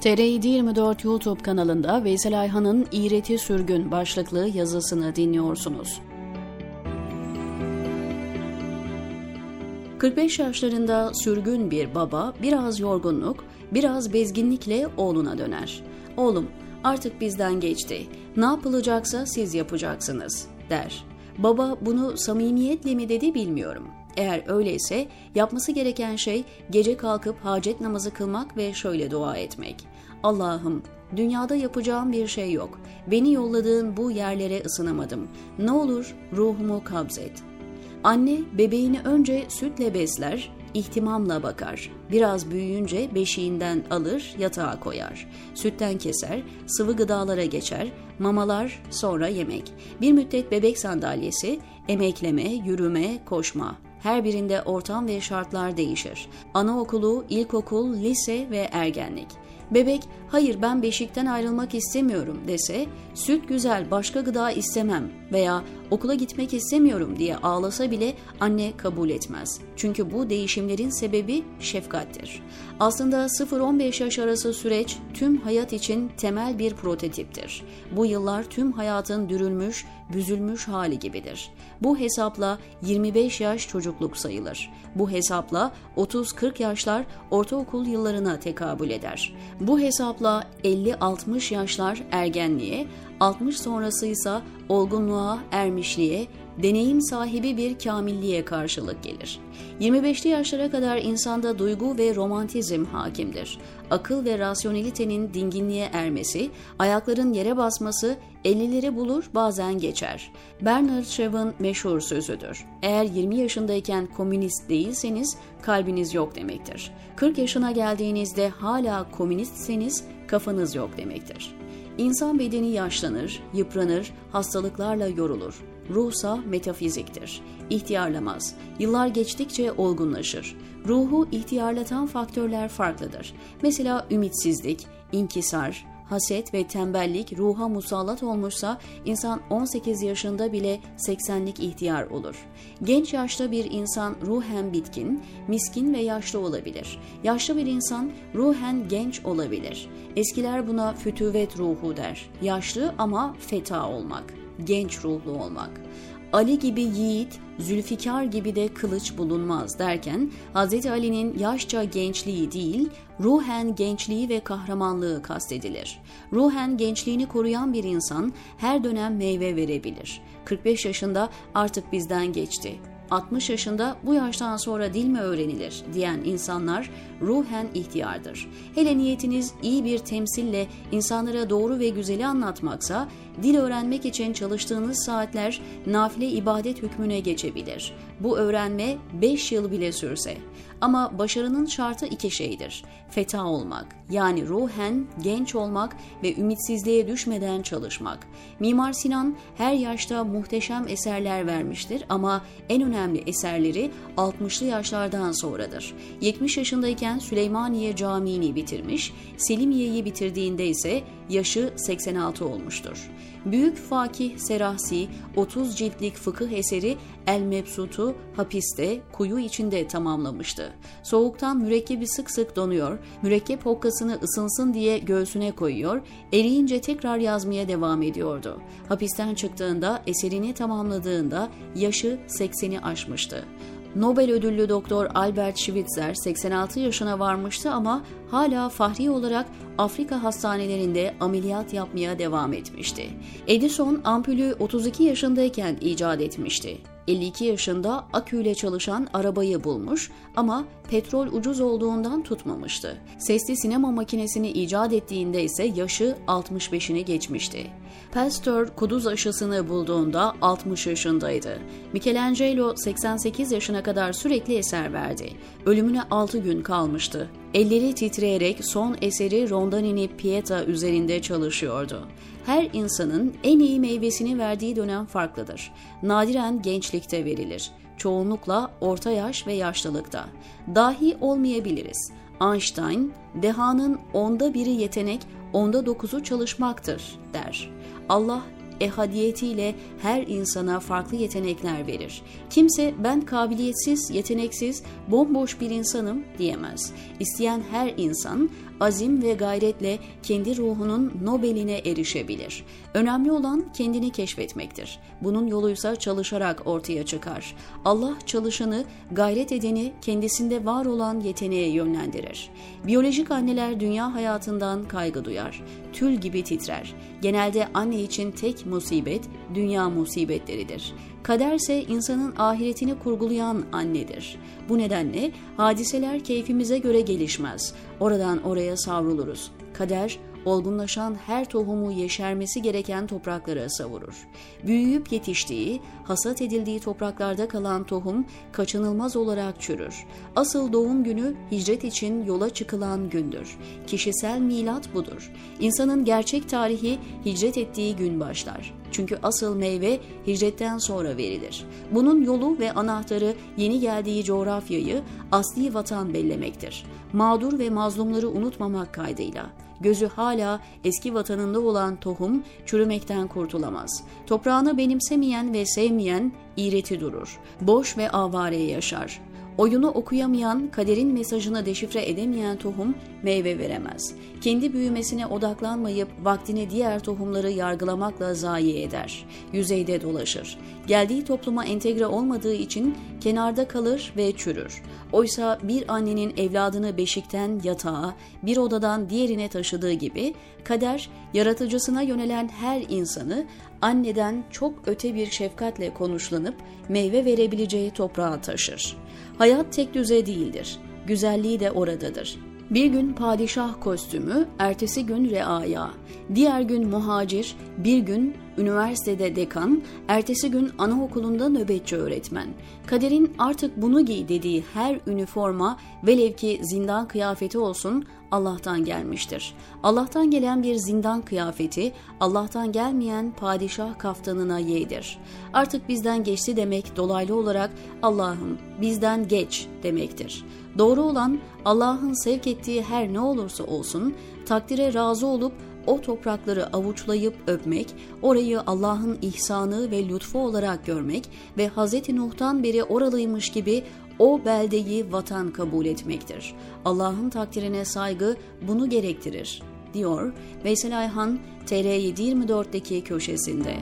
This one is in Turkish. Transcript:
TR 24 YouTube kanalında Veysel Ayhan'ın İğreti Sürgün başlıklı yazısını dinliyorsunuz. 45 yaşlarında sürgün bir baba biraz yorgunluk, biraz bezginlikle oğluna döner. Oğlum artık bizden geçti. Ne yapılacaksa siz yapacaksınız der. Baba bunu samimiyetle mi dedi bilmiyorum. Eğer öyleyse yapması gereken şey gece kalkıp hacet namazı kılmak ve şöyle dua etmek. Allah'ım dünyada yapacağım bir şey yok. Beni yolladığın bu yerlere ısınamadım. Ne olur ruhumu kabzet. Anne bebeğini önce sütle besler, ihtimamla bakar. Biraz büyüyünce beşiğinden alır, yatağa koyar. Sütten keser, sıvı gıdalara geçer, mamalar, sonra yemek. Bir müddet bebek sandalyesi, emekleme, yürüme, koşma. Her birinde ortam ve şartlar değişir. Anaokulu, ilkokul, lise ve ergenlik. Bebek hayır ben beşikten ayrılmak istemiyorum dese süt güzel başka gıda istemem veya okula gitmek istemiyorum diye ağlasa bile anne kabul etmez. Çünkü bu değişimlerin sebebi şefkattir. Aslında 0-15 yaş arası süreç tüm hayat için temel bir prototiptir. Bu yıllar tüm hayatın dürülmüş, büzülmüş hali gibidir. Bu hesapla 25 yaş çocukluk sayılır. Bu hesapla 30-40 yaşlar ortaokul yıllarına tekabül eder. Bu hesapla 50-60 yaşlar ergenliğe, 60 sonrası ise olgunluğa, ermişliğe, deneyim sahibi bir kamilliğe karşılık gelir. 25'li yaşlara kadar insanda duygu ve romantizm hakimdir. Akıl ve rasyonelitenin dinginliğe ermesi, ayakların yere basması 50'leri bulur bazen geçer. Bernard Shaw'ın meşhur sözüdür. Eğer 20 yaşındayken komünist değilseniz kalbiniz yok demektir. 40 yaşına geldiğinizde hala komünistseniz kafanız yok demektir. İnsan bedeni yaşlanır, yıpranır, hastalıklarla yorulur. Ruhsa metafiziktir. İhtiyarlamaz. Yıllar geçtikçe olgunlaşır. Ruhu ihtiyarlatan faktörler farklıdır. Mesela ümitsizlik, inkisar, haset ve tembellik ruha musallat olmuşsa insan 18 yaşında bile 80'lik ihtiyar olur. Genç yaşta bir insan ruhen bitkin, miskin ve yaşlı olabilir. Yaşlı bir insan ruhen genç olabilir. Eskiler buna fütüvet ruhu der. Yaşlı ama feta olmak, genç ruhlu olmak. Ali gibi yiğit, Zülfikar gibi de kılıç bulunmaz derken Hz. Ali'nin yaşça gençliği değil, ruhen gençliği ve kahramanlığı kastedilir. Ruhen gençliğini koruyan bir insan her dönem meyve verebilir. 45 yaşında artık bizden geçti. 60 yaşında bu yaştan sonra dil mi öğrenilir diyen insanlar ruhen ihtiyardır. Hele niyetiniz iyi bir temsille insanlara doğru ve güzeli anlatmaksa dil öğrenmek için çalıştığınız saatler nafile ibadet hükmüne geçebilir. Bu öğrenme 5 yıl bile sürse. Ama başarının şartı iki şeydir. Feta olmak, yani ruhen genç olmak ve ümitsizliğe düşmeden çalışmak. Mimar Sinan her yaşta muhteşem eserler vermiştir ama en önemli eserleri 60'lı yaşlardan sonradır. 70 yaşındayken Süleymaniye Camii'ni bitirmiş, Selimiye'yi bitirdiğinde ise yaşı 86 olmuştur. Büyük Fakih Serahsi 30 ciltlik fıkıh eseri El Mebsut'u hapiste, kuyu içinde tamamlamıştı. Soğuktan mürekkebi sık sık donuyor, mürekkep hokkasını ısınsın diye göğsüne koyuyor, eriyince tekrar yazmaya devam ediyordu. Hapisten çıktığında, eserini tamamladığında yaşı 80'i aşmıştı. Nobel ödüllü doktor Albert Schweitzer 86 yaşına varmıştı ama hala fahri olarak Afrika hastanelerinde ameliyat yapmaya devam etmişti. Edison ampulü 32 yaşındayken icat etmişti. 52 yaşında aküyle çalışan arabayı bulmuş ama petrol ucuz olduğundan tutmamıştı. Sesli sinema makinesini icat ettiğinde ise yaşı 65'ini geçmişti. Pasteur kuduz aşısını bulduğunda 60 yaşındaydı. Michelangelo 88 yaşına kadar sürekli eser verdi. Ölümüne 6 gün kalmıştı. Elleri titreyerek son eseri Rondinini Pieta üzerinde çalışıyordu. Her insanın en iyi meyvesini verdiği dönem farklıdır. Nadiren gençlikte verilir. Çoğunlukla orta yaş ve yaşlılıkta. Dahi olmayabiliriz. Einstein, dehanın onda biri yetenek, onda dokuzu çalışmaktır der. Allah ehadiyetiyle her insana farklı yetenekler verir. Kimse ben kabiliyetsiz, yeteneksiz, bomboş bir insanım diyemez. İsteyen her insan azim ve gayretle kendi ruhunun Nobel'ine erişebilir. Önemli olan kendini keşfetmektir. Bunun yoluysa çalışarak ortaya çıkar. Allah çalışanı, gayret edeni kendisinde var olan yeteneğe yönlendirir. Biyolojik anneler dünya hayatından kaygı duyar. Tül gibi titrer. Genelde anne için tek musibet dünya musibetleridir. Kaderse insanın ahiretini kurgulayan annedir. Bu nedenle hadiseler keyfimize göre gelişmez. Oradan oraya savruluruz. Kader olgunlaşan her tohumu yeşermesi gereken topraklara savurur. Büyüyüp yetiştiği, hasat edildiği topraklarda kalan tohum kaçınılmaz olarak çürür. Asıl doğum günü hicret için yola çıkılan gündür. Kişisel milat budur. İnsanın gerçek tarihi hicret ettiği gün başlar. Çünkü asıl meyve hicretten sonra verilir. Bunun yolu ve anahtarı yeni geldiği coğrafyayı asli vatan bellemektir. Mağdur ve mazlumları unutmamak kaydıyla gözü hala eski vatanında olan tohum çürümekten kurtulamaz. Toprağını benimsemeyen ve sevmeyen iğreti durur. Boş ve avare yaşar. Oyunu okuyamayan, kaderin mesajını deşifre edemeyen tohum meyve veremez. Kendi büyümesine odaklanmayıp vaktini diğer tohumları yargılamakla zayi eder. Yüzeyde dolaşır. Geldiği topluma entegre olmadığı için kenarda kalır ve çürür. Oysa bir annenin evladını beşikten yatağa, bir odadan diğerine taşıdığı gibi kader yaratıcısına yönelen her insanı anneden çok öte bir şefkatle konuşlanıp meyve verebileceği toprağa taşır. Hayat tek düze değildir. Güzelliği de oradadır. Bir gün padişah kostümü, ertesi gün reaya, diğer gün muhacir, bir gün üniversitede dekan, ertesi gün anaokulunda nöbetçi öğretmen. Kaderin artık bunu giy dediği her üniforma velev ki zindan kıyafeti olsun Allah'tan gelmiştir. Allah'tan gelen bir zindan kıyafeti Allah'tan gelmeyen padişah kaftanına yeğdir. Artık bizden geçti demek dolaylı olarak Allah'ım bizden geç demektir. Doğru olan Allah'ın sevk ettiği her ne olursa olsun takdire razı olup o toprakları avuçlayıp öpmek, orayı Allah'ın ihsanı ve lütfu olarak görmek ve Hz. Nuh'tan beri oralıymış gibi o beldeyi vatan kabul etmektir. Allah'ın takdirine saygı bunu gerektirir, diyor Veysel Ayhan TR724'deki köşesinde.